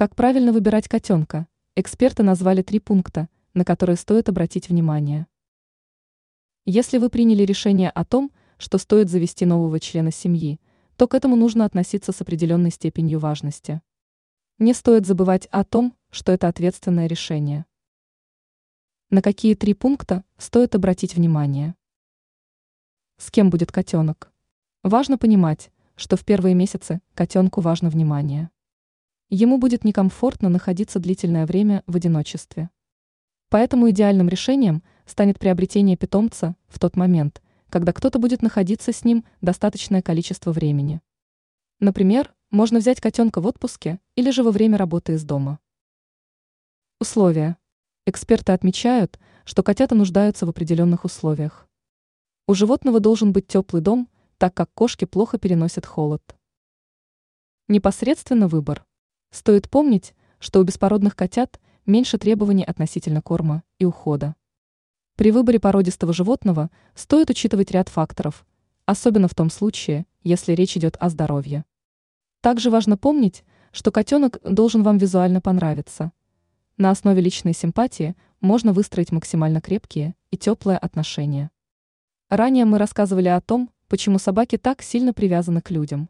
Как правильно выбирать котенка? Эксперты назвали три пункта, на которые стоит обратить внимание. Если вы приняли решение о том, что стоит завести нового члена семьи, то к этому нужно относиться с определенной степенью важности. Не стоит забывать о том, что это ответственное решение. На какие три пункта стоит обратить внимание? С кем будет котенок? Важно понимать, что в первые месяцы котенку важно внимание. Ему будет некомфортно находиться длительное время в одиночестве. Поэтому идеальным решением станет приобретение питомца в тот момент, когда кто-то будет находиться с ним достаточное количество времени. Например, можно взять котенка в отпуске или же во время работы из дома. Условия. Эксперты отмечают, что котята нуждаются в определенных условиях. У животного должен быть теплый дом, так как кошки плохо переносят холод. Непосредственно выбор. Стоит помнить, что у беспородных котят меньше требований относительно корма и ухода. При выборе породистого животного стоит учитывать ряд факторов, особенно в том случае, если речь идет о здоровье. Также важно помнить, что котенок должен вам визуально понравиться. На основе личной симпатии можно выстроить максимально крепкие и теплые отношения. Ранее мы рассказывали о том, почему собаки так сильно привязаны к людям.